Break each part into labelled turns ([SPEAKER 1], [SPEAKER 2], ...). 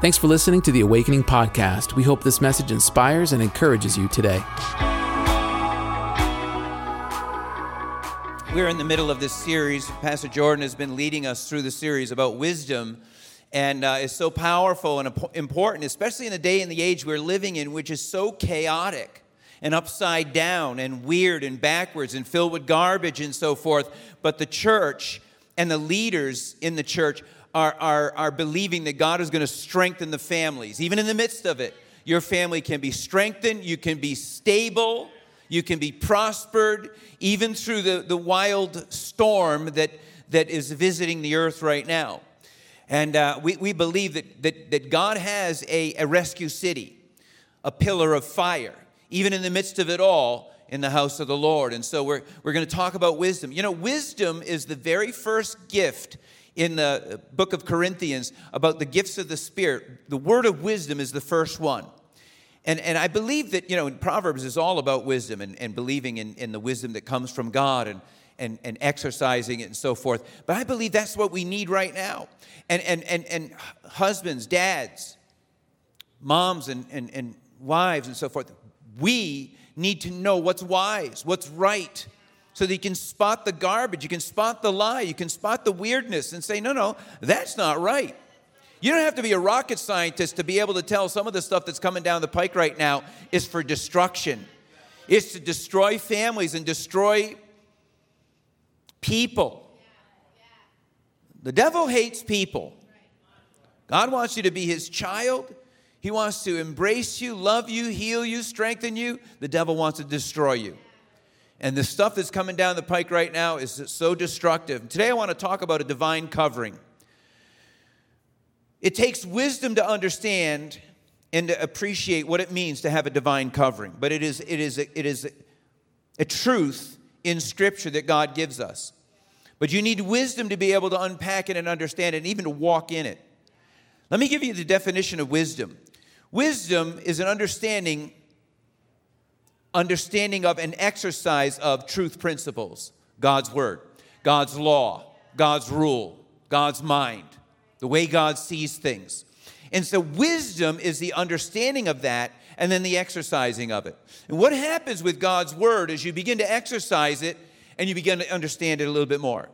[SPEAKER 1] Thanks for listening to the Awakening Podcast. We hope this message inspires and encourages you today.
[SPEAKER 2] We're in the middle of this series. Pastor Jordan has been leading us through the series about wisdom, and uh, it's so powerful and important, especially in the day and the age we're living in, which is so chaotic and upside down and weird and backwards and filled with garbage and so forth. But the church and the leaders in the church are, are, are believing that God is going to strengthen the families, even in the midst of it. Your family can be strengthened, you can be stable you can be prospered even through the, the wild storm that, that is visiting the earth right now. And uh, we, we believe that, that, that God has a, a rescue city, a pillar of fire, even in the midst of it all in the house of the Lord. And so we're, we're going to talk about wisdom. You know, wisdom is the very first gift in the book of Corinthians about the gifts of the Spirit. The word of wisdom is the first one. And, and I believe that, you know, in Proverbs is all about wisdom and, and believing in, in the wisdom that comes from God and, and, and exercising it and so forth. But I believe that's what we need right now. And, and, and, and husbands, dads, moms, and, and, and wives and so forth, we need to know what's wise, what's right, so that you can spot the garbage, you can spot the lie, you can spot the weirdness and say, no, no, that's not right. You don't have to be a rocket scientist to be able to tell some of the stuff that's coming down the pike right now is for destruction. It's to destroy families and destroy people. The devil hates people. God wants you to be his child. He wants to embrace you, love you, heal you, strengthen you. The devil wants to destroy you. And the stuff that's coming down the pike right now is so destructive. Today I want to talk about a divine covering. It takes wisdom to understand and to appreciate what it means to have a divine covering. But it is, it is, a, it is a, a truth in Scripture that God gives us. But you need wisdom to be able to unpack it and understand it, and even to walk in it. Let me give you the definition of wisdom. Wisdom is an understanding, understanding of an exercise of truth principles, God's word, God's law, God's rule, God's mind the way God sees things. And so, wisdom is the understanding of that and then the exercising of it. And what happens with God's word is you begin to exercise it and you begin to understand it a little bit more.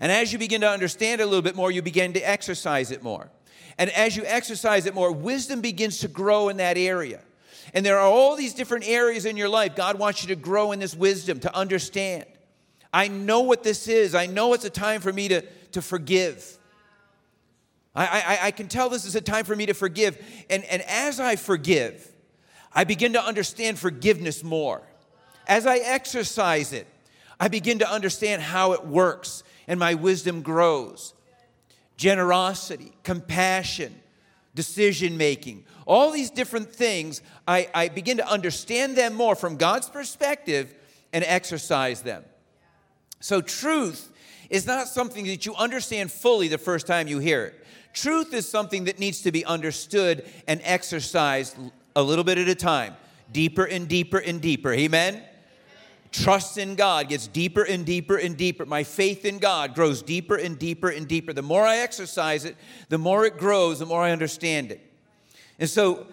[SPEAKER 2] And as you begin to understand it a little bit more, you begin to exercise it more. And as you exercise it more, wisdom begins to grow in that area. And there are all these different areas in your life. God wants you to grow in this wisdom, to understand. I know what this is. I know it's a time for me to, to forgive. I, I, I can tell this is a time for me to forgive. And, and as I forgive, I begin to understand forgiveness more. As I exercise it, I begin to understand how it works, and my wisdom grows. Generosity, compassion, decision making, all these different things, I, I begin to understand them more from God's perspective and exercise them. So, truth is not something that you understand fully the first time you hear it. Truth is something that needs to be understood and exercised a little bit at a time, deeper and deeper and deeper. Amen? Trust in God gets deeper and deeper and deeper. My faith in God grows deeper and deeper and deeper. The more I exercise it, the more it grows, the more I understand it. And so,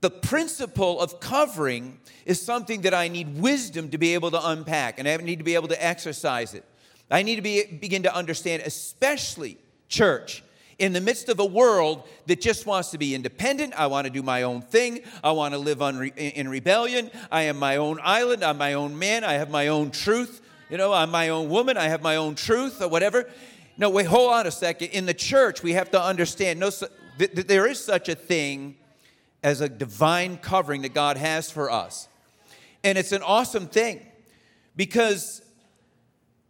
[SPEAKER 2] the principle of covering is something that I need wisdom to be able to unpack, and I need to be able to exercise it. I need to be, begin to understand, especially church in the midst of a world that just wants to be independent. I want to do my own thing. I want to live re- in rebellion. I am my own island. I'm my own man. I have my own truth. You know, I'm my own woman. I have my own truth or whatever. No, wait, hold on a second. In the church, we have to understand no, th- th- there is such a thing as a divine covering that God has for us. And it's an awesome thing because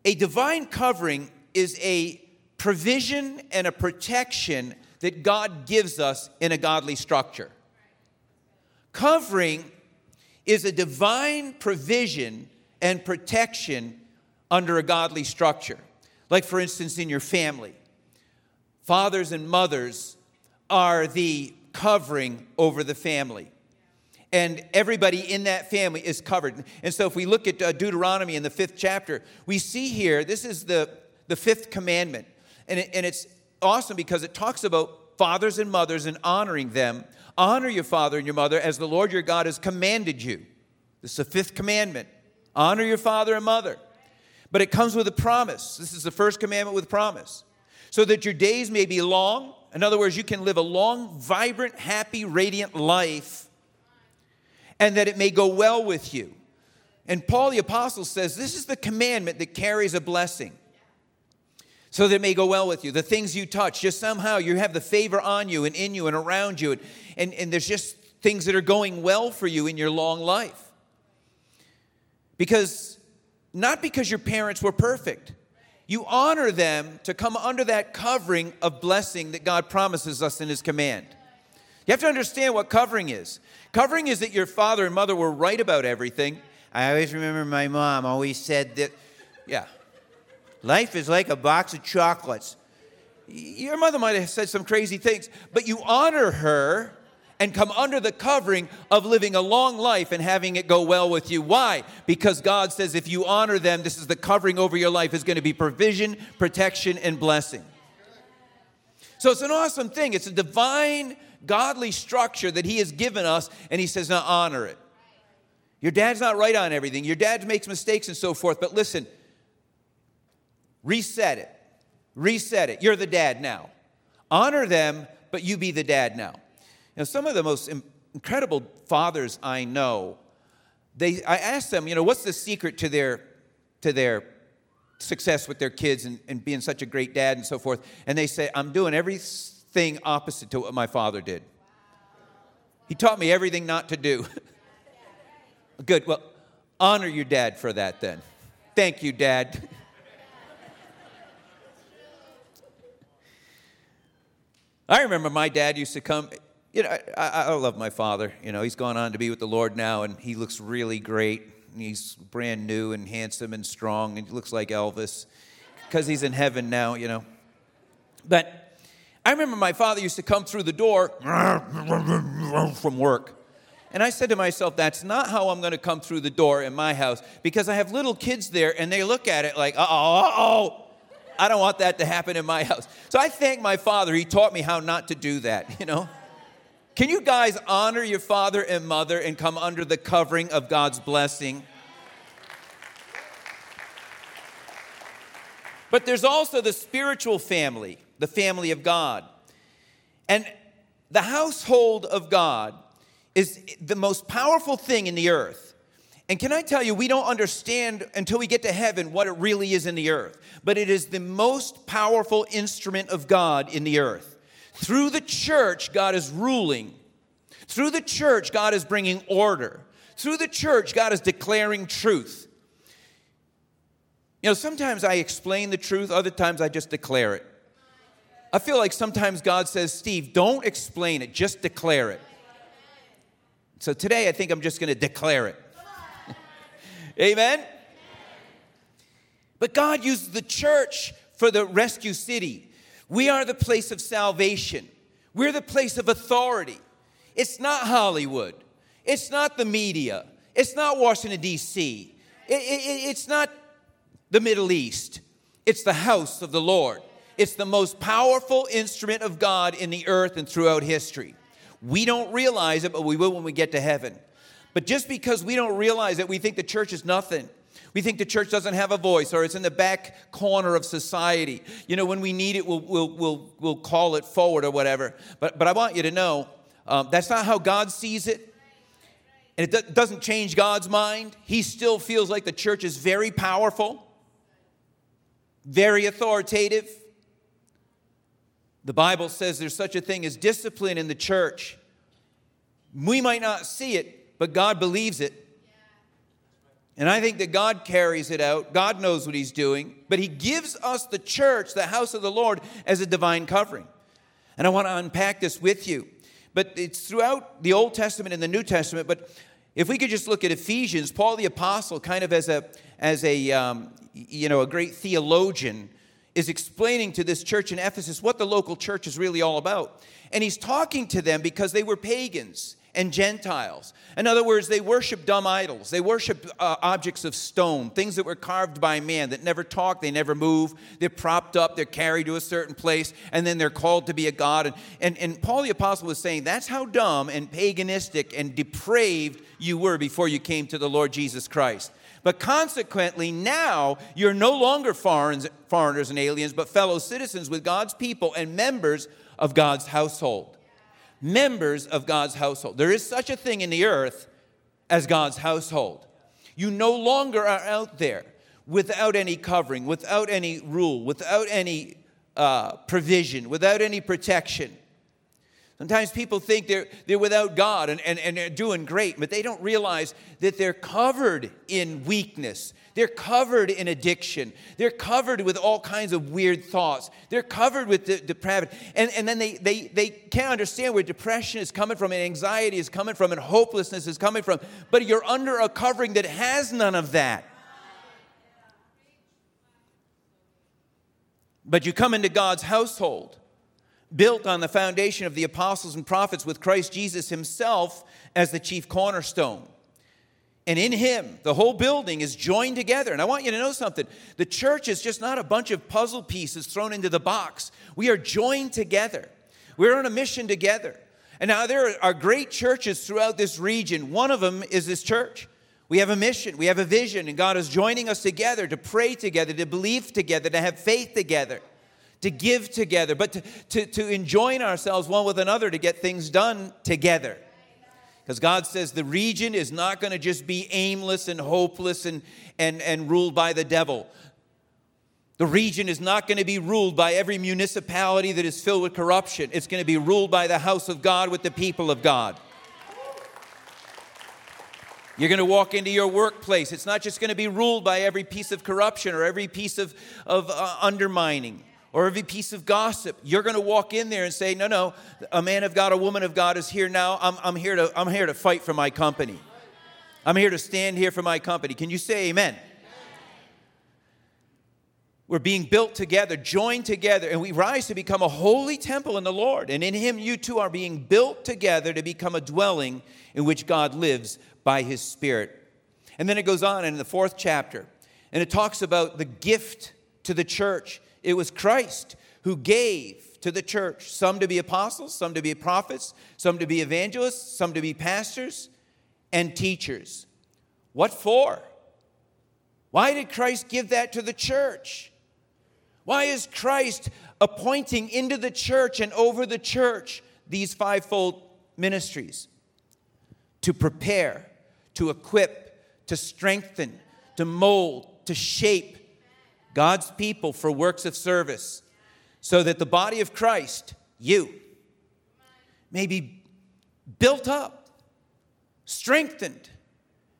[SPEAKER 2] a divine covering is a provision and a protection that God gives us in a godly structure. Covering is a divine provision and protection under a godly structure. Like, for instance, in your family, fathers and mothers are the covering over the family. And everybody in that family is covered. And so, if we look at uh, Deuteronomy in the fifth chapter, we see here this is the, the fifth commandment and, it, and it's awesome because it talks about fathers and mothers and honoring them. Honor your father and your mother as the Lord your God has commanded you. This is the fifth commandment. Honor your father and mother. But it comes with a promise. This is the first commandment with promise. So that your days may be long. In other words, you can live a long, vibrant, happy, radiant life, and that it may go well with you. And Paul the Apostle says this is the commandment that carries a blessing. So that it may go well with you. The things you touch, just somehow you have the favor on you and in you and around you. And, and, and there's just things that are going well for you in your long life. Because, not because your parents were perfect, you honor them to come under that covering of blessing that God promises us in His command. You have to understand what covering is. Covering is that your father and mother were right about everything. I always remember my mom always said that, yeah, life is like a box of chocolates. Your mother might have said some crazy things, but you honor her and come under the covering of living a long life and having it go well with you. Why? Because God says if you honor them, this is the covering over your life is going to be provision, protection, and blessing. So it's an awesome thing. It's a divine, godly structure that He has given us, and He says, now honor it. Your dad's not right on everything. Your dad makes mistakes and so forth, but listen, reset it. Reset it. You're the dad now. Honor them, but you be the dad now. Now, some of the most incredible fathers I know, they, I asked them, you know, what's the secret to their, to their success with their kids and, and being such a great dad and so forth? And they say, I'm doing everything opposite to what my father did. He taught me everything not to do. Good. Well, honor your dad for that then. Thank you, Dad. I remember my dad used to come you know, I, I, love my father. You know, he's gone on to be with the Lord now, and he looks really great. He's brand new and handsome and strong, and he looks like Elvis because he's in heaven now, you know. But I remember my father used to come through the door from work. And I said to myself, that's not how I'm going to come through the door in my house because I have little kids there and they look at it like, uh oh, uh oh. I don't want that to happen in my house. So I thank my father. He taught me how not to do that, you know. Can you guys honor your father and mother and come under the covering of God's blessing? But there's also the spiritual family, the family of God. And the household of God is the most powerful thing in the earth. And can I tell you, we don't understand until we get to heaven what it really is in the earth. But it is the most powerful instrument of God in the earth. Through the church, God is ruling. Through the church, God is bringing order. Through the church, God is declaring truth. You know, sometimes I explain the truth, other times I just declare it. I feel like sometimes God says, Steve, don't explain it, just declare it. So today I think I'm just going to declare it. Amen? But God uses the church for the rescue city. We are the place of salvation. We're the place of authority. It's not Hollywood. It's not the media. It's not Washington, D.C. It, it, it's not the Middle East. It's the house of the Lord. It's the most powerful instrument of God in the earth and throughout history. We don't realize it, but we will when we get to heaven. But just because we don't realize it, we think the church is nothing. We think the church doesn't have a voice or it's in the back corner of society. You know, when we need it, we'll, we'll, we'll, we'll call it forward or whatever. But, but I want you to know um, that's not how God sees it. And it doesn't change God's mind. He still feels like the church is very powerful, very authoritative. The Bible says there's such a thing as discipline in the church. We might not see it, but God believes it. And I think that God carries it out. God knows what He's doing. But He gives us the church, the house of the Lord, as a divine covering. And I want to unpack this with you. But it's throughout the Old Testament and the New Testament. But if we could just look at Ephesians, Paul the Apostle, kind of as a, as a um, you know, a great theologian, is explaining to this church in Ephesus what the local church is really all about. And he's talking to them because they were pagans and Gentiles. In other words, they worship dumb idols. They worship uh, objects of stone, things that were carved by man that never talk, they never move. They're propped up, they're carried to a certain place, and then they're called to be a god. And, and, and Paul the Apostle was saying that's how dumb and paganistic and depraved you were before you came to the Lord Jesus Christ. But consequently, now you're no longer foreigners, foreigners and aliens, but fellow citizens with God's people and members of God's household members of God's household. There is such a thing in the earth as God's household. You no longer are out there without any covering, without any rule, without any uh, provision, without any protection. Sometimes people think they're, they're without God and, and, and they're doing great, but they don't realize that they're covered in weakness. They're covered in addiction. They're covered with all kinds of weird thoughts. They're covered with de- depravity. And, and then they, they, they can't understand where depression is coming from, and anxiety is coming from, and hopelessness is coming from. But you're under a covering that has none of that. But you come into God's household built on the foundation of the apostles and prophets with Christ Jesus himself as the chief cornerstone. And in him, the whole building is joined together. And I want you to know something the church is just not a bunch of puzzle pieces thrown into the box. We are joined together, we're on a mission together. And now there are great churches throughout this region. One of them is this church. We have a mission, we have a vision, and God is joining us together to pray together, to believe together, to have faith together to give together, but to, to, to enjoin ourselves one with another to get things done together. Because God says the region is not going to just be aimless and hopeless and, and, and ruled by the devil. The region is not going to be ruled by every municipality that is filled with corruption. It's going to be ruled by the house of God with the people of God. You're going to walk into your workplace. It's not just going to be ruled by every piece of corruption or every piece of, of uh, undermining or every piece of gossip. You're going to walk in there and say, No, no, a man of God, a woman of God is here now. I'm, I'm, here, to, I'm here to fight for my company. I'm here to stand here for my company. Can you say amen? We're being built together, joined together, and we rise to become a holy temple in the Lord. And in Him, you too are being built together to become a dwelling in which God lives by His Spirit. And then it goes on in the fourth chapter, and it talks about the gift to the church it was Christ who gave to the church some to be apostles, some to be prophets, some to be evangelists, some to be pastors and teachers. What for? Why did Christ give that to the church? Why is Christ appointing into the church and over the church these fivefold ministries? To prepare, to equip, to strengthen, to mold, to shape, God's people for works of service, so that the body of Christ, you, may be built up, strengthened.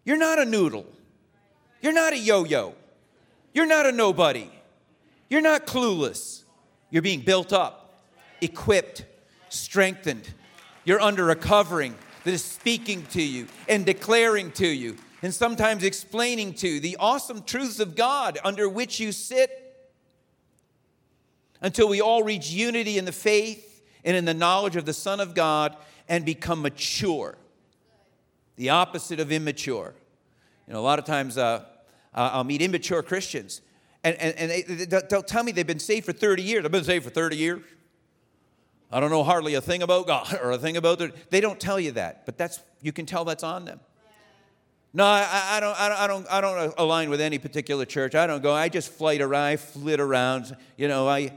[SPEAKER 2] You're not a noodle. You're not a yo yo. You're not a nobody. You're not clueless. You're being built up, equipped, strengthened. You're under a covering that is speaking to you and declaring to you and sometimes explaining to the awesome truths of God under which you sit until we all reach unity in the faith and in the knowledge of the Son of God and become mature. The opposite of immature. You know, a lot of times uh, I'll meet immature Christians, and, and, and they, they'll tell me they've been saved for 30 years. I've been saved for 30 years. I don't know hardly a thing about God or a thing about it. They don't tell you that, but that's you can tell that's on them. No, I, I, don't, I, don't, I, don't, align with any particular church. I don't go. I just flight around, I flit around. You know, I,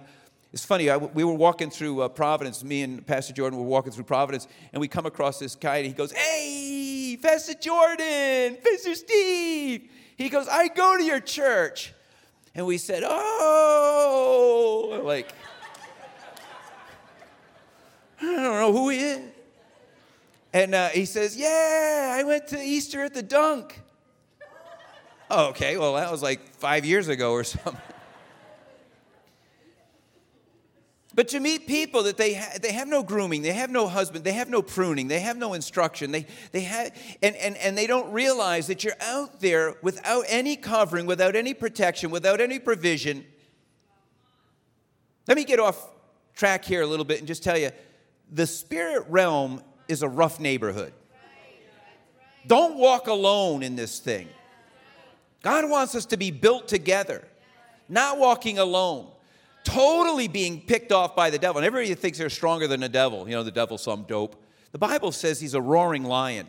[SPEAKER 2] it's funny. I, we were walking through uh, Providence. Me and Pastor Jordan were walking through Providence, and we come across this guy, and he goes, "Hey, Pastor Jordan, Pastor Steve." He goes, "I go to your church," and we said, "Oh, like." I don't know who he is. And uh, he says, Yeah, I went to Easter at the dunk. oh, okay, well, that was like five years ago or something. But to meet people that they, ha- they have no grooming, they have no husband, they have no pruning, they have no instruction, they, they have, and, and, and they don't realize that you're out there without any covering, without any protection, without any provision. Let me get off track here a little bit and just tell you the spirit realm is a rough neighborhood. Don't walk alone in this thing. God wants us to be built together, not walking alone, totally being picked off by the devil. And everybody thinks they're stronger than the devil. You know, the devil's some dope. The Bible says he's a roaring lion.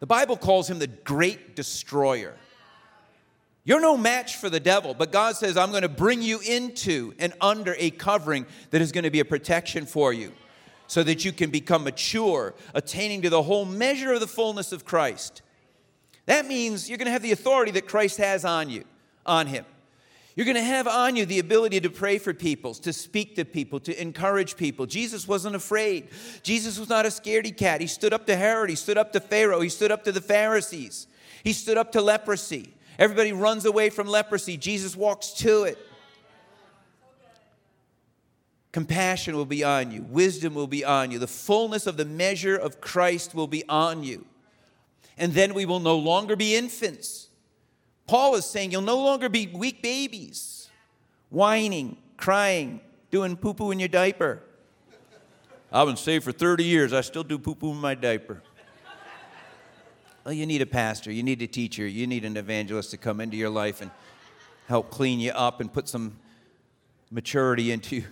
[SPEAKER 2] The Bible calls him the great destroyer. You're no match for the devil, but God says, I'm going to bring you into and under a covering that is going to be a protection for you so that you can become mature, attaining to the whole measure of the fullness of Christ. That means you're going to have the authority that Christ has on you, on him. You're going to have on you the ability to pray for people, to speak to people, to encourage people. Jesus wasn't afraid. Jesus was not a scaredy cat. He stood up to Herod, he stood up to Pharaoh, he stood up to the Pharisees, he stood up to leprosy. Everybody runs away from leprosy. Jesus walks to it. Compassion will be on you, wisdom will be on you, the fullness of the measure of Christ will be on you. And then we will no longer be infants. Paul is saying you'll no longer be weak babies, whining, crying, doing poo poo in your diaper. I've been saved for 30 years, I still do poo poo in my diaper. Well, you need a pastor, you need a teacher, you need an evangelist to come into your life and help clean you up and put some maturity into you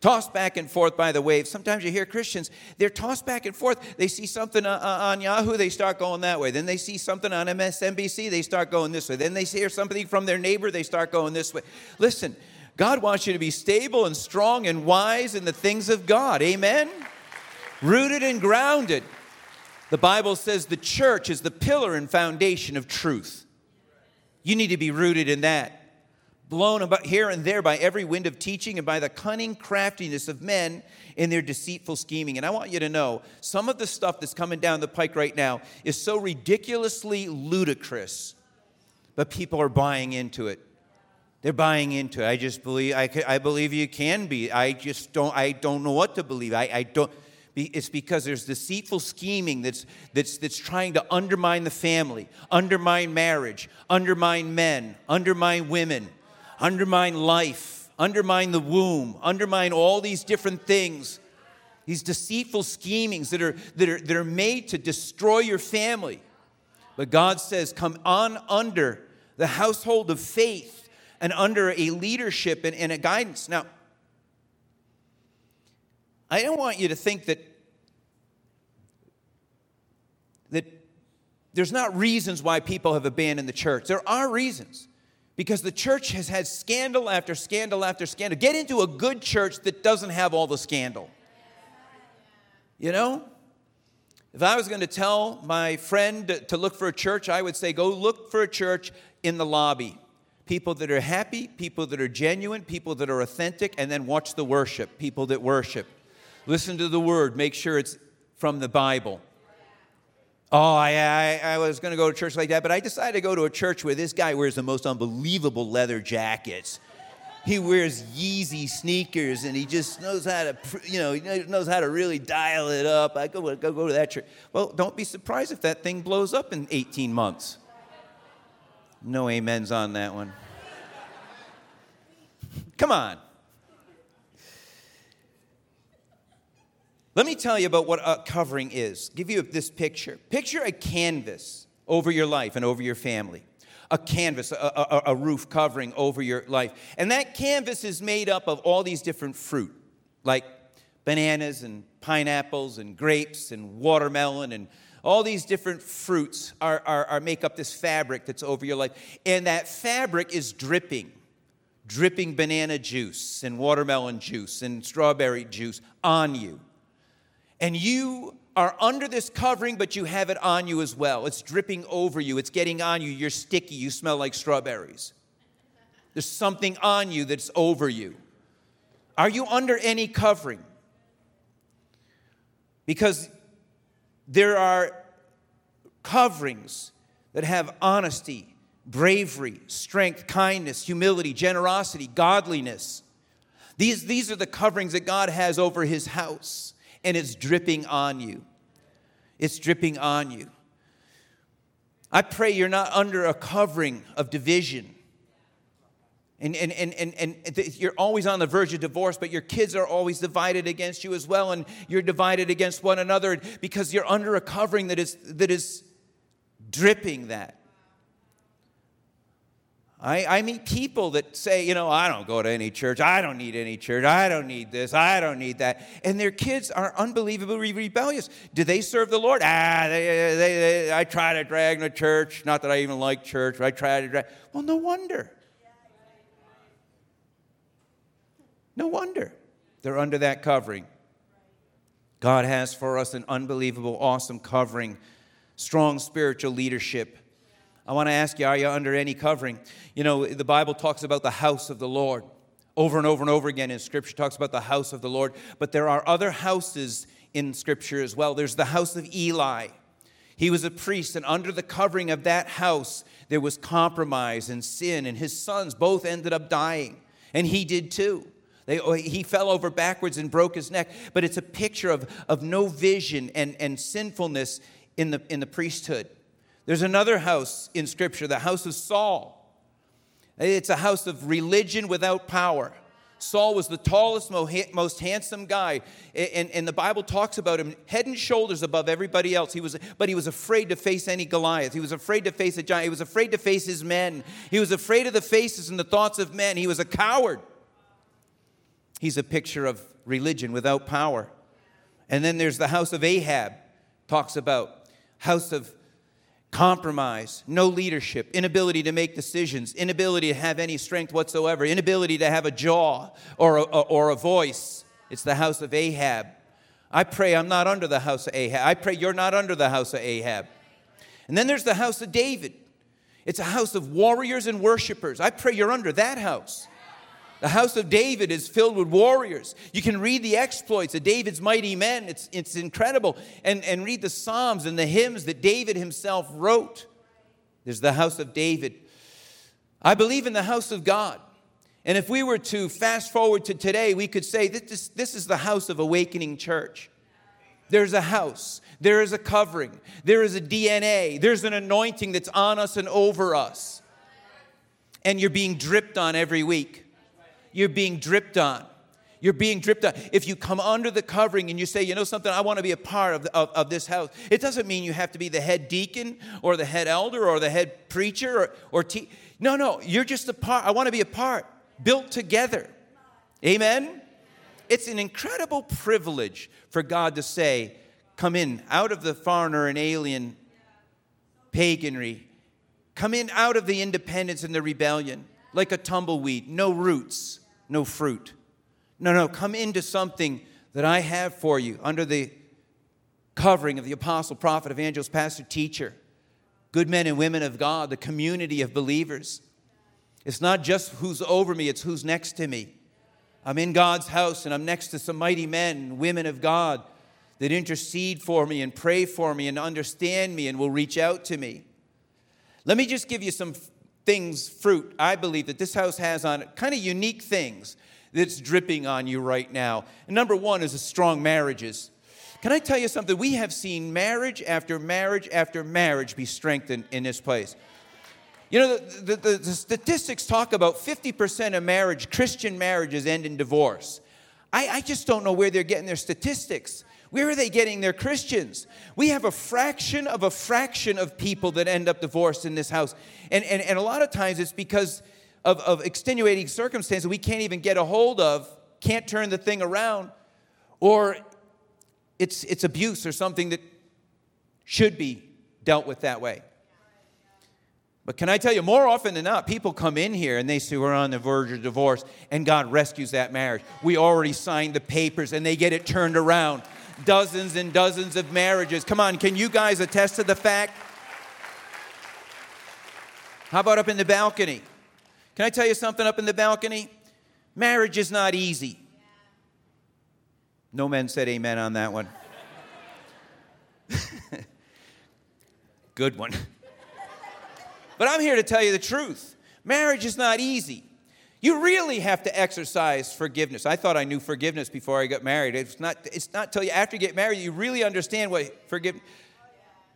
[SPEAKER 2] tossed back and forth by the waves. Sometimes you hear Christians, they're tossed back and forth. They see something uh, uh, on Yahoo, they start going that way. Then they see something on MSNBC, they start going this way. Then they hear something from their neighbor, they start going this way. Listen, God wants you to be stable and strong and wise in the things of God. Amen? Rooted and grounded. The Bible says the church is the pillar and foundation of truth. You need to be rooted in that blown about here and there by every wind of teaching and by the cunning craftiness of men in their deceitful scheming. And I want you to know some of the stuff that's coming down the pike right now is so ridiculously ludicrous, but people are buying into it. They're buying into it. I just believe I, I believe you can be. I just don't I don't know what to believe. I, I don't it's because there's deceitful scheming that's, that's, that's trying to undermine the family, undermine marriage, undermine men, undermine women, undermine life, undermine the womb, undermine all these different things, these deceitful schemings that are, that are, that are made to destroy your family. But God says, come on under the household of faith and under a leadership and, and a guidance. Now, I don't want you to think that that there's not reasons why people have abandoned the church. There are reasons because the church has had scandal after scandal after scandal. Get into a good church that doesn't have all the scandal. You know? If I was going to tell my friend to look for a church, I would say go look for a church in the lobby. People that are happy, people that are genuine, people that are authentic, and then watch the worship, people that worship. Listen to the word, make sure it's from the Bible. Oh, I, I, I was going to go to church like that, but I decided to go to a church where this guy wears the most unbelievable leather jackets. He wears Yeezy sneakers, and he just knows how to, you know, he knows how to really dial it up. I go, go, go to that church. Well, don't be surprised if that thing blows up in 18 months. No amens on that one. Come on. Let me tell you about what a covering is. Give you this picture. Picture a canvas over your life and over your family. A canvas, a, a, a, roof covering over your life. And that canvas is made up of all these different fruit, like bananas and pineapples and grapes and watermelon and all these different fruits are, are, are make up this fabric that's over your life. And that fabric is dripping dripping banana juice and watermelon juice and strawberry juice on you and you are under this covering, but you have it on you as well. It's dripping over you, it's getting on you. You're sticky, you smell like strawberries. There's something on you that's over you. Are you under any covering? Because there are coverings that have honesty, bravery, strength, kindness, humility, generosity, godliness. These, these are the coverings that God has over his house and it's dripping on you. It's dripping on you. I pray you're not under a covering of division. And, and, and, and, and you're always on the verge of divorce, but your kids are always divided against you as well, and you're divided against one another because you're under a covering that is, that is dripping that. I, I meet people that say, you know, I don't go to any church. I don't need any church. I don't need this. I don't need that. And their kids are unbelievably rebellious. Do they serve the Lord? Ah, they, they, they, I try to drag them to church. Not that I even like church, but I try to drag. Well, no wonder. No wonder they're under that covering. God has for us an unbelievable, awesome covering, strong spiritual leadership I want to ask you, are you under any covering? You know, the Bible talks about the house of the Lord. Over and over and over again in Scripture talks about the house of the Lord. But there are other houses in Scripture as well. There's the house of Eli. He was a priest, and under the covering of that house, there was compromise and sin, and his sons both ended up dying, and he did too. They, oh, he fell over backwards and broke his neck, but it's a picture of, of no vision and, and sinfulness in the, in the priesthood. There's another house in Scripture, the house of Saul. It's a house of religion without power. Saul was the tallest, most handsome guy, and, the Bible talks about him head and shoulders above everybody else. He was, but he was afraid to face any Goliath. He was afraid to face a giant. He was afraid to face his men. He was afraid of the faces and the thoughts of men. He was a coward. He's a picture of religion without power. And then there's the house of Ahab, talks about house of compromise, no leadership, inability to make decisions, inability to have any strength whatsoever, inability to have a jaw or a, or a voice. It's the house of Ahab. I pray I'm not under the house of Ahab. I pray you're not under the house of Ahab. And then there's the house of David. It's a house of warriors and worshipers. I pray you're under that house. The house of David is filled with warriors. You can read the exploits of David's mighty men. It's, it's incredible. And, and read the Psalms and the hymns that David himself wrote. There's the house of David. I believe in the house of God. And if we were to fast forward to today, we could say this, this is the house of awakening church. There's a house, there is a covering, there is a DNA, there's an anointing that's on us and over us. And you're being dripped on every week you're being dripped on. You're being dripped on. If you come under the covering and you say, you know something, I want to be a part of, of, of, this house, it doesn't mean you have to be the head deacon or the head elder or the head preacher or, or te- no, no, you're just a part. I want to be a part, built together. Amen? It's an incredible privilege for God to say, come in out of the foreigner and alien paganry, come in out of the independence and the rebellion like a tumbleweed, no roots no fruit. No, no, come into something that I have for you under the covering of the apostle, prophet, evangelist, pastor, teacher, good men and women of God, the community of believers. It's not just who's over me, it's who's next to me. I'm in God's house and I'm next to some mighty men and women of God that intercede for me and pray for me and understand me and will reach out to me. Let me just give you some things, fruit, I believe that this house has on it, kind of unique things that's dripping on you right now. And number one is a strong marriages. Can I tell you something? We have seen marriage after marriage after marriage be strengthened in this place. You know, the, the, the statistics talk about 50% of marriage, Christian marriages, end in divorce. I, I just don't know where they're getting their statistics. Where are they getting their Christians? We have a fraction of a fraction of people that end up divorced in this house. And, and, and a lot of times it's because of, of extenuating circumstances we can't even get a hold of, can't turn the thing around, or it's, it's abuse or something that should be dealt with that way. But can I tell you, more often than not, people come in here and they say, We're on the verge of divorce, and God rescues that marriage. We already signed the papers, and they get it turned around dozens and dozens of marriages. Come on, can you guys attest to the fact? How about up in the balcony? Can I tell you something up in the balcony? Marriage is not easy. No men said amen on that one. Good one. But I'm here to tell you the truth. Marriage is not easy. You really have to exercise forgiveness. I thought I knew forgiveness before I got married. It's not, it's not till you, after you get married you really understand what forgiveness.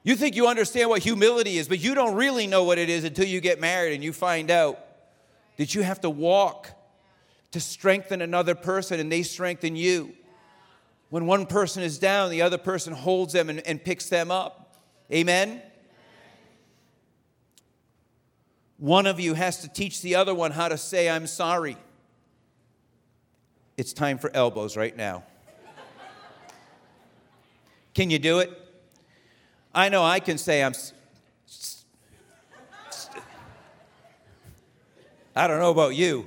[SPEAKER 2] You think you understand what humility is, but you don't really know what it is until you get married and you find out that you have to walk to strengthen another person and they strengthen you. When one person is down, the other person holds them and, and picks them up. Amen? One of you has to teach the other one how to say, I'm sorry. It's time for elbows right now. Can you do it? I know I can say I'm. I don't know about you,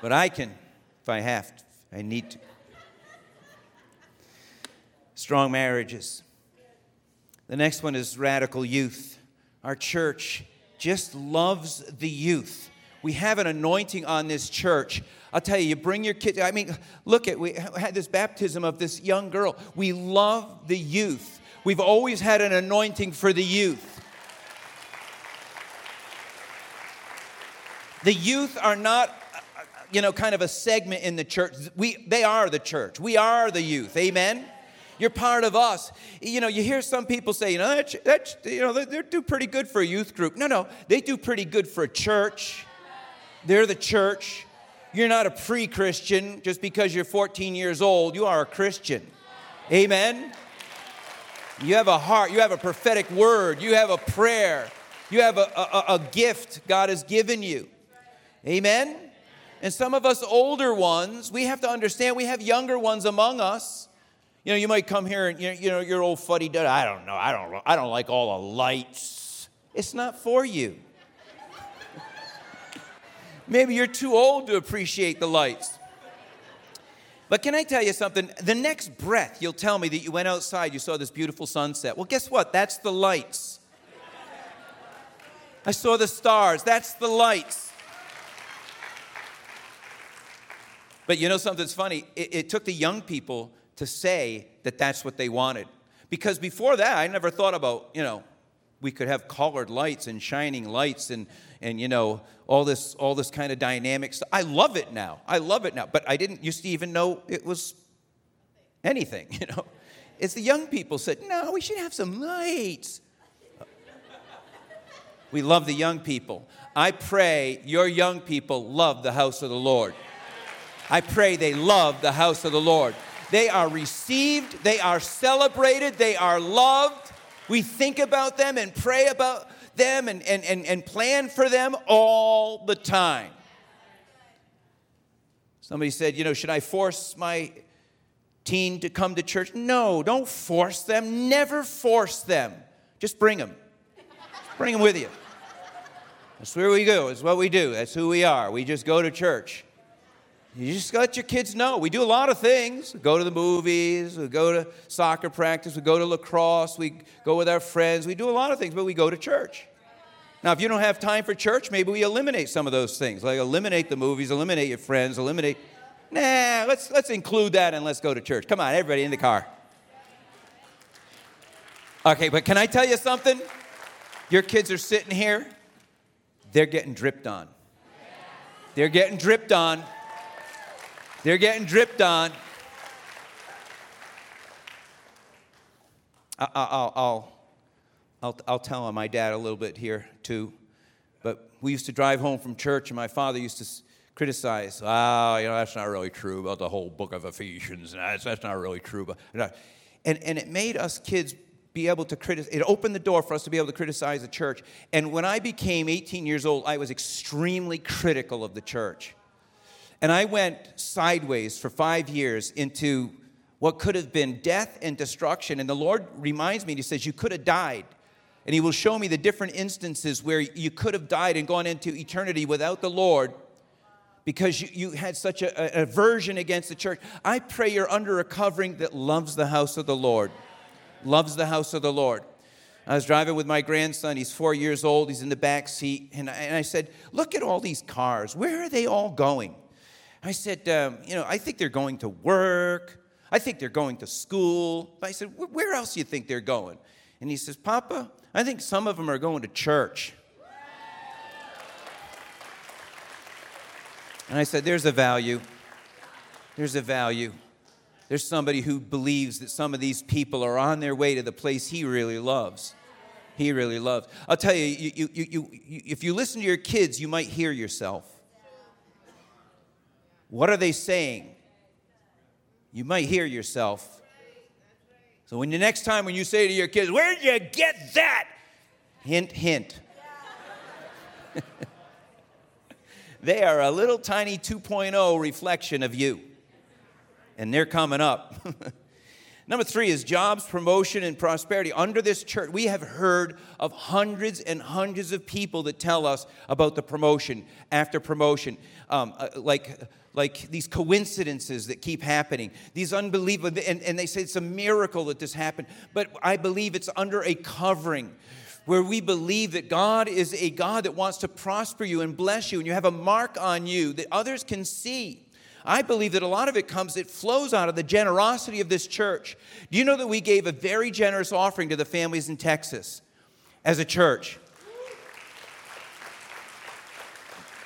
[SPEAKER 2] but I can if I have to, I need to. Strong marriages. The next one is radical youth. Our church just loves the youth. We have an anointing on this church. I'll tell you, you bring your kids. I mean, look at, we had this baptism of this young girl. We love the youth. We've always had an anointing for the youth. The youth are not, you know, kind of a segment in the church. We, they are the church. We are the youth. Amen? You're part of us. You know, you hear some people say, you know, that's, that's you know, they, they do pretty good for a youth group. No, no, they do pretty good for a church. They're the church. You're not a pre Christian just because you're 14 years old. You are a Christian. Amen? You have a heart, you have a prophetic word, you have a prayer, you have a, a, a gift God has given you. Amen? And some of us older ones, we have to understand we have younger ones among us. You know, you might come here and you know, you know your old fuddy dud. I don't know. I don't. I don't like all the lights. It's not for you. Maybe you're too old to appreciate the lights. But can I tell you something? The next breath, you'll tell me that you went outside, you saw this beautiful sunset. Well, guess what? That's the lights. I saw the stars. That's the lights. But you know something's funny? It, it, took the young people to say that that's what they wanted. Because before that, I never thought about, you know, we could have colored lights and shining lights and, and you know, all this, all this kind of dynamic stuff. I love it now. I love it now. But I didn't used to even know it was anything, you know. It's the young people said, no, we should have some lights. We love the young people. I pray your young people love the house of the Lord. I pray they love the house of the Lord. They are received, they are celebrated, they are loved. We think about them and pray about them and, and, and, and plan for them all the time. Somebody said, You know, should I force my teen to come to church? No, don't force them. Never force them. Just bring them. Just bring them with you. That's where we go. It's what we do. That's who we are. We just go to church. You just let your kids know. We do a lot of things. We go to the movies, we go to soccer practice, we go to lacrosse, we go with our friends. We do a lot of things, but we go to church. Now, if you don't have time for church, maybe we eliminate some of those things. Like eliminate the movies, eliminate your friends, eliminate. Nah, let's, let's include that and let's go to church. Come on, everybody in the car. Okay, but can I tell you something? Your kids are sitting here, they're getting dripped on. They're getting dripped on. They're getting dripped on. I'll, I'll, I'll, I'll tell my dad a little bit here too. But we used to drive home from church, and my father used to criticize, oh, you know, that's not really true about the whole book of Ephesians. That's, that's not really true. But, and, and it made us kids be able to criticize, it opened the door for us to be able to criticize the church. And when I became 18 years old, I was extremely critical of the church. And I went sideways for five years into what could have been death and destruction. And the Lord reminds me, He says, You could have died. And He will show me the different instances where you could have died and gone into eternity without the Lord because you, you had such a, a aversion against the church. I pray you're under a covering that loves the house of the Lord. Loves the house of the Lord. I was driving with my grandson. He's four years old. He's in the back seat. And I, and I said, Look at all these cars. Where are they all going? I said, um, you know, I think they're going to work. I think they're going to school. I said, where else do you think they're going? And he says, Papa, I think some of them are going to church. And I said, there's a value. There's a value. There's somebody who believes that some of these people are on their way to the place he really loves. He really loves. I'll tell you, you, you, you, you if you listen to your kids, you might hear yourself. What are they saying? You might hear yourself. So when the next time when you say to your kids, "Where'd you get that?" Hint, hint. they are a little tiny 2.0 reflection of you. And they're coming up. Number three is jobs, promotion, and prosperity. Under this church, we have heard of hundreds and hundreds of people that tell us about the promotion after promotion. Um, uh, like, like these coincidences that keep happening, these unbelievable, and, and they say it's a miracle that this happened. But I believe it's under a covering where we believe that God is a God that wants to prosper you and bless you, and you have a mark on you that others can see. I believe that a lot of it comes, it flows out of the generosity of this church. Do you know that we gave a very generous offering to the families in Texas as a church?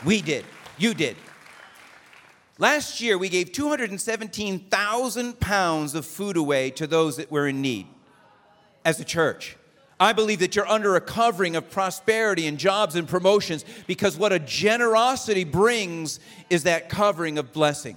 [SPEAKER 2] We did. You did. Last year, we gave 217,000 pounds of food away to those that were in need as a church. I believe that you're under a covering of prosperity and jobs and promotions because what a generosity brings is that covering of blessing.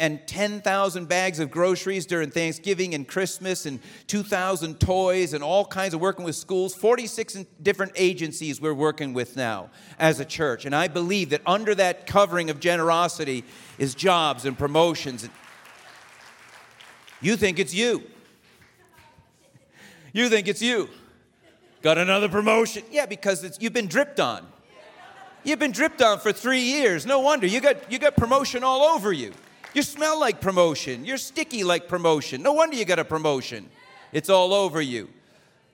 [SPEAKER 2] And 10,000 bags of groceries during Thanksgiving and Christmas, and 2,000 toys, and all kinds of working with schools. 46 different agencies we're working with now as a church. And I believe that under that covering of generosity is jobs and promotions. You think it's you. You think it's you. Got another promotion? Yeah, because you've been dripped on. You've been dripped on for three years. No wonder. You got, you got promotion all over you. You smell like promotion. You're sticky like promotion. No wonder you got a promotion. It's all over you.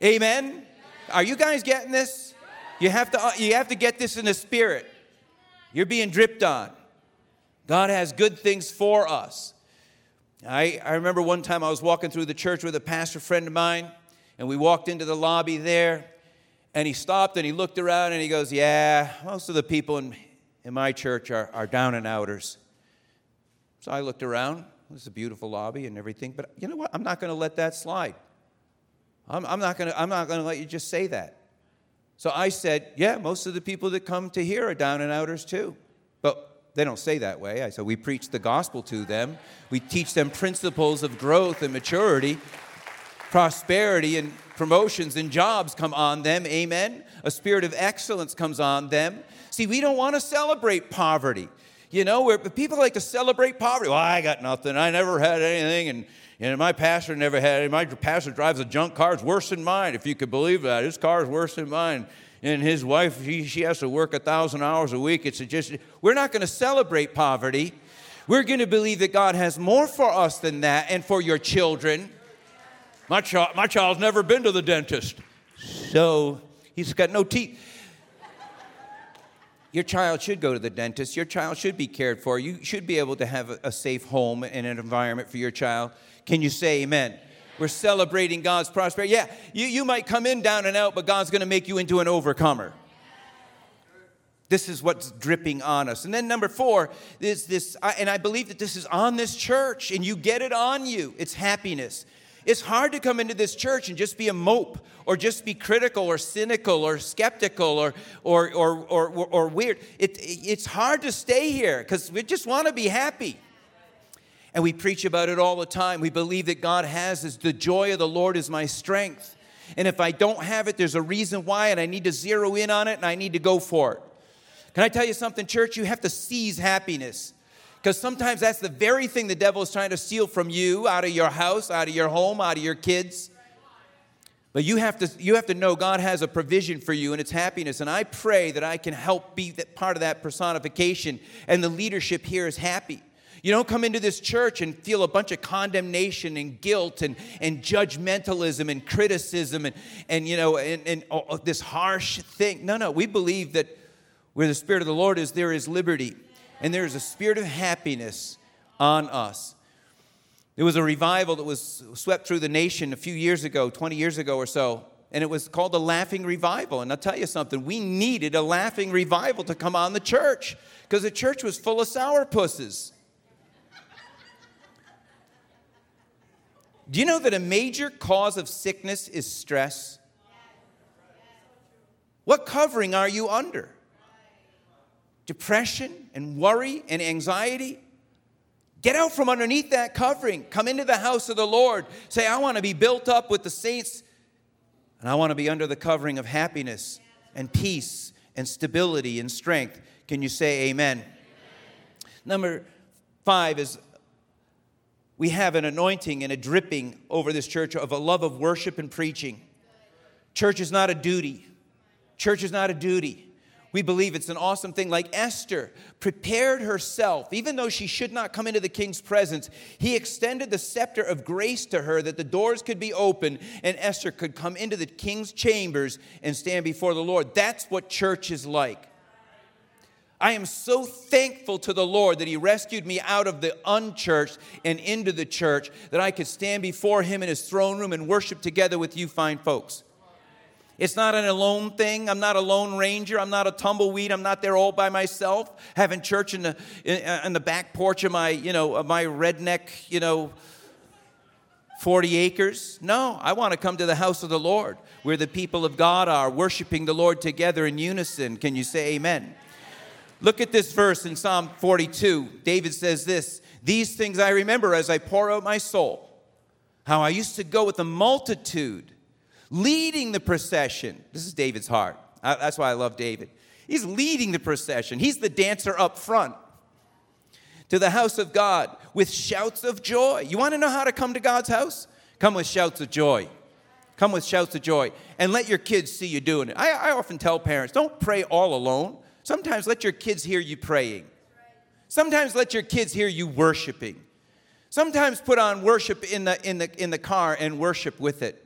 [SPEAKER 2] Amen? Are you guys getting this? You have to, uh, you have to get this in the spirit. You're being dripped on. God has good things for us. I, I remember one time I was walking through the church with a pastor friend of mine and we walked into the lobby there, and he stopped and he looked around and he goes, Yeah, most of the people in, in my church are, are down and outers. So I looked around. It was a beautiful lobby and everything, but you know what? I'm not going to let that slide. I'm, I'm not going to let you just say that. So I said, Yeah, most of the people that come to here are down and outers too. But they don't say that way. I said, We preach the gospel to them, we teach them principles of growth and maturity prosperity and promotions and jobs come on them. Amen. A spirit of excellence comes on them. See, we don't want to celebrate poverty. You know, where people like to celebrate poverty. Well, I got nothing. I never had anything, and know, my pastor never had it. My pastor drives a junk car. It's worse than mine, if you could believe that. His car is worse than mine. And his wife, she, she has to work a thousand hours a week. It's just, we're not going to celebrate poverty. We're going to believe that God has more for us than that and for your children. My, child, my child's never been to the dentist, so he's got no teeth. Your child should go to the dentist. Your child should be cared for. You should be able to have a, safe home and an environment for your child. Can you say amen? We're celebrating God's prosperity. Yeah, you, you might come in down and out, but God's going to make you into an overcomer. This is what's dripping on us. And then number four is this, and I believe that this is on this church, and you get it on you. It's happiness. It's hard to come into this church and just be a mope or just be critical or cynical or skeptical or, or, or, or, or weird. It, it's hard to stay here because we just want to be happy. And we preach about it all the time. We believe that God has this the joy of the Lord is my strength. And if I don't have it, there's a reason why, and I need to zero in on it and I need to go for it. Can I tell you something, church? You have to seize happiness. Because sometimes that's the very thing the devil is trying to steal from you, out of your house, out of your home, out of your kids. But you have to you have to know God has a provision for you and it's happiness. And I pray that I can help be part of that personification and the leadership here is happy. You don't come into this church and feel a bunch of condemnation and guilt and, and judgmentalism and criticism and, and you know and, and oh, this harsh thing. No, no, we believe that where the Spirit of the Lord is, there is liberty and there is a spirit of happiness on us. There was a revival that was swept through the nation a few years ago, 20 years ago or so, and it was called the Laughing Revival. And I'll tell you something, we needed a laughing revival to come on the church because the church was full of sourpusses. Do you know that a major cause of sickness is stress? What covering are you under? Depression and worry and anxiety, get out from underneath that covering. Come into the house of the Lord. Say, I want to be built up with the saints, and I want to be under the covering of happiness and peace and stability and strength. Can you say amen? amen? Number five is we have an anointing and a dripping over this church of a love of worship and preaching. Church is not a duty. Church is not a duty. We believe it's an awesome thing. Like Esther prepared herself, even though she should not come into the king's presence, he extended the scepter of grace to her that the doors could be open and Esther could come into the king's chambers and stand before the Lord. That's what church is like. I am so thankful to the Lord that He rescued me out of the unchurched and into the church that I could stand before Him in His throne room and worship together with you fine folks. It's not an alone thing. I'm not a lone ranger. I'm not a tumbleweed. I'm not there all by myself, having church in the in, in the back porch of my you know my redneck you know 40 acres. No, I want to come to the house of the Lord, where the people of God are worshiping the Lord together in unison. Can you say Amen? Look at this verse in Psalm 42. David says this: These things I remember as I pour out my soul. How I used to go with the multitude leading the procession. This is David's heart. That's why I love David. He's leading the procession, he's the dancer up front to the house of God with shouts of joy. You want to know how to come to God's house? Come with shouts of joy. Come with shouts of joy and let your kids see you doing it. I, I often tell parents don't pray all alone. Sometimes let your kids hear you praying. Sometimes let your kids hear you worshiping. Sometimes put on worship in the, in the, in the car and worship with it.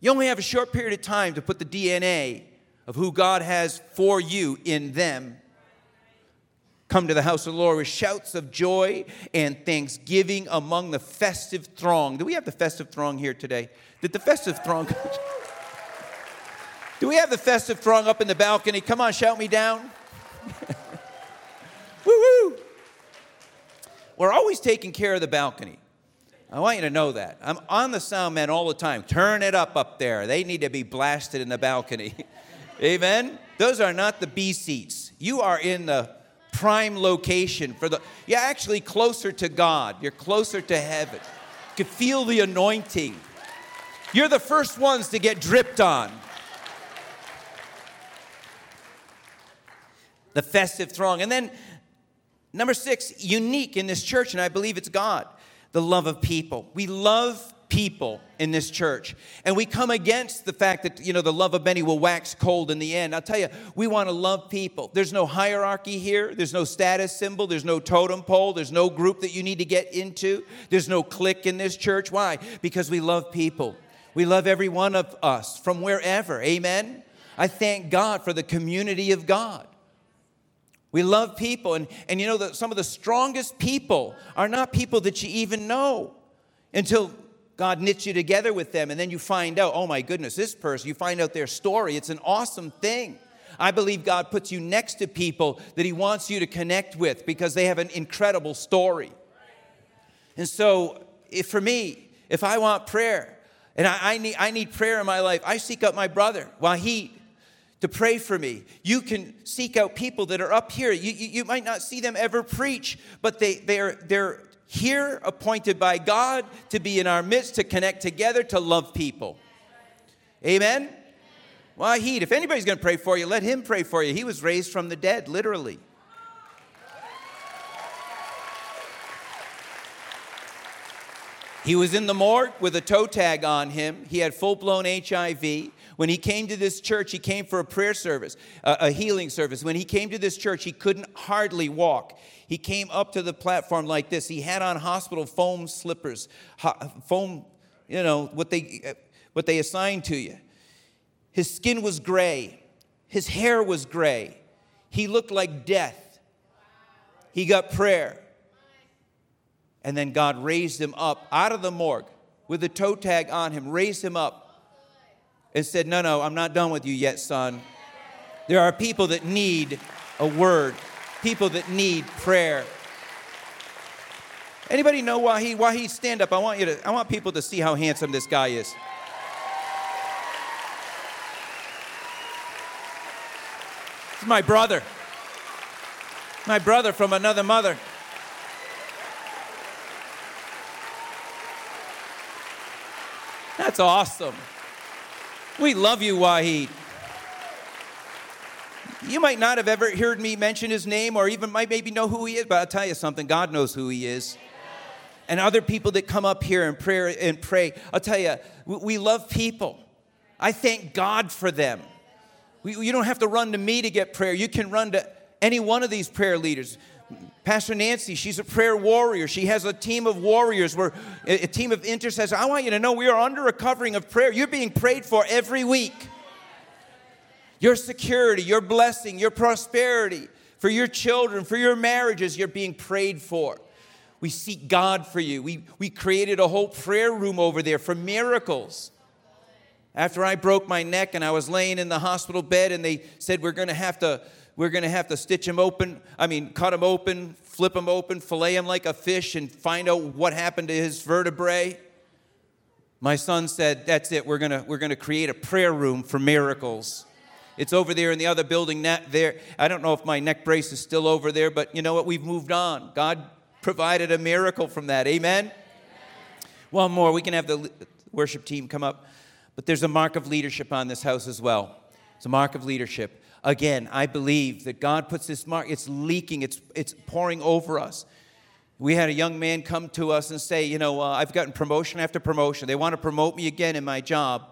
[SPEAKER 2] You only have a short period of time to put the DNA of who God has for you in them. Come to the house of the Lord with shouts of joy and thanksgiving among the festive throng. Do we have the festive throng here today? Did the festive throng? Do we have the festive throng up in the balcony? Come on, shout me down. woo woo. We're always taking care of the balcony. I want you to know that. I'm on the sound man all the time. Turn it up up there. They need to be blasted in the balcony. Amen? Those are not the B seats. You are in the prime location for the, you're actually closer to God. You're closer to heaven. You can feel the anointing. You're the first ones to get dripped on. The festive throng. And then, number six, unique in this church, and I believe it's God the love of people. We love people in this church. And we come against the fact that, you know, the love of many will wax cold in the end. I'll tell you, we want to love people. There's no hierarchy here, there's no status symbol, there's no totem pole, there's no group that you need to get into, there's no clique in this church. Why? Because we love people. We love every one of us from wherever. Amen? I thank God for the community of God. We love people. And, and you know that some of the strongest people are not people that you even know until God knits you together with them. And then you find out, oh my goodness, this person, you find out their story. It's an awesome thing. I believe God puts you next to people that He wants you to connect with because they have an incredible story. And so, if for me, if I want prayer, and I, I, need, I need prayer in my life, I seek out my brother Wahid to pray for me. You can seek out people that are up here. You, you, you, might not see them ever preach, but they, they're, they're here appointed by God to be in our midst, to connect together, to love people. Amen? Wahid, if anybody's going to pray for you, let him pray for you. He was raised from the dead, literally. He was in the morgue with a toe tag on him. He had full blown HIV. When he came to this church, he came for a prayer service, a, healing service. When he came to this church, he couldn't hardly walk. He came up to the platform like this. He had on hospital foam slippers, foam, you know, what they, uh, what they assigned to you. His skin was gray, his hair was gray. He looked like death. He got prayer. And then God raised him up out of the morgue with a toe tag on him, raised him up and said, No, no, I'm not done with you yet, son. There are people that need a word, people that need prayer. Anybody know why he why he stand up? I want you to I want people to see how handsome this guy is. He's my brother. My brother from another mother. That's awesome. We love you, Wahid. You might not have ever heard me mention his name or even might maybe know who he is, but I'll tell you something God knows who he is. And other people that come up here and pray and pray, I'll tell you, we love people. I thank God for them. We, you don't have to run to me to get prayer. You can run to any one of these prayer leaders. Pastor Nancy, she's a prayer warrior. She has a team of warriors, where a team of intercessors. I want you to know we are under a covering of prayer. You're being prayed for every week. Your security, your blessing, your prosperity, for your children, for your marriages, you're being prayed for. We seek God for you. We, we created a whole prayer room over there for miracles. After I broke my neck and I was laying in the hospital bed, and they said, We're going to have to we're going to have to stitch him open. I mean, cut him open, flip him open, fillet him like a fish, and find out what happened to his vertebrae. My son said, That's it. We're going to, we're going to create a prayer room for miracles. It's over there in the other building. There, I don't know if my neck brace is still over there, but you know what? We've moved on. God provided a miracle from that. Amen? Amen. One more. We can have the worship team come up. But there's a mark of leadership on this house as well. It's a mark of leadership. Again, I believe that God puts this mark, it's leaking, it's, it's pouring over us. We had a young man come to us and say, You know, uh, I've gotten promotion after promotion. They want to promote me again in my job,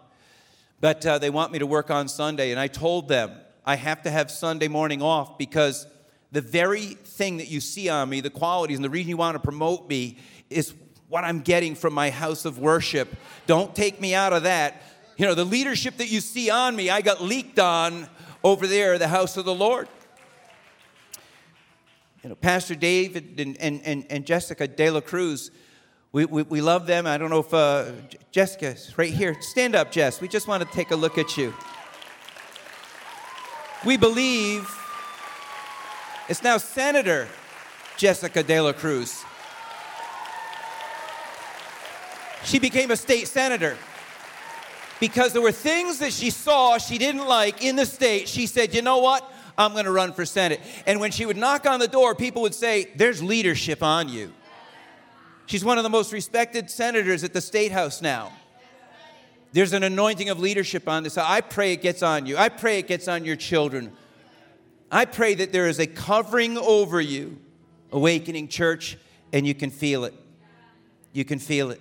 [SPEAKER 2] but uh, they want me to work on Sunday. And I told them, I have to have Sunday morning off because the very thing that you see on me, the qualities, and the reason you want to promote me is what I'm getting from my house of worship. Don't take me out of that. You know, the leadership that you see on me, I got leaked on over there, the house of the Lord. You know, Pastor David and, and, and, Jessica De La Cruz, we, we, we love them. I don't know if uh, Jessica's right here. Stand up, Jess. We just want to take a look at you. We believe it's now Senator Jessica De La Cruz. She became a state senator because there were things that she saw she didn't like in the state. She said, You know what? I'm going to run for Senate. And when she would knock on the door, people would say, There's leadership on you. She's one of the most respected senators at the State House now. There's an anointing of leadership on this. I pray it gets on you. I pray it gets on your children. I pray that there is a covering over you, awakening church, and you can feel it. You can feel it.